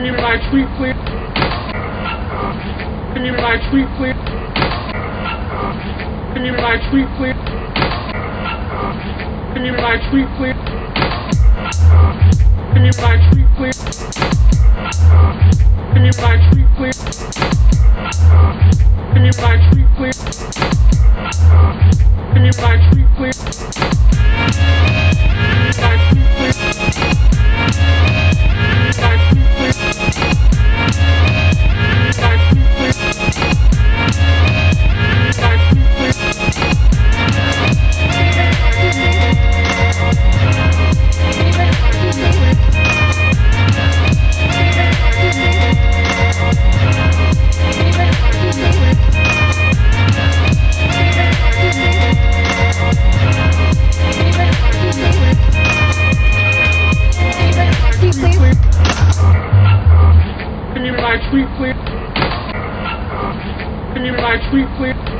Give me my treat, please. Give me my treat, please. Give me my treat, please. Give me my treat, please. Give me my treat, please. Give me my treat, please. Give me my treat, please. Give me my treat. My tweet, please? Can you my tweet, please?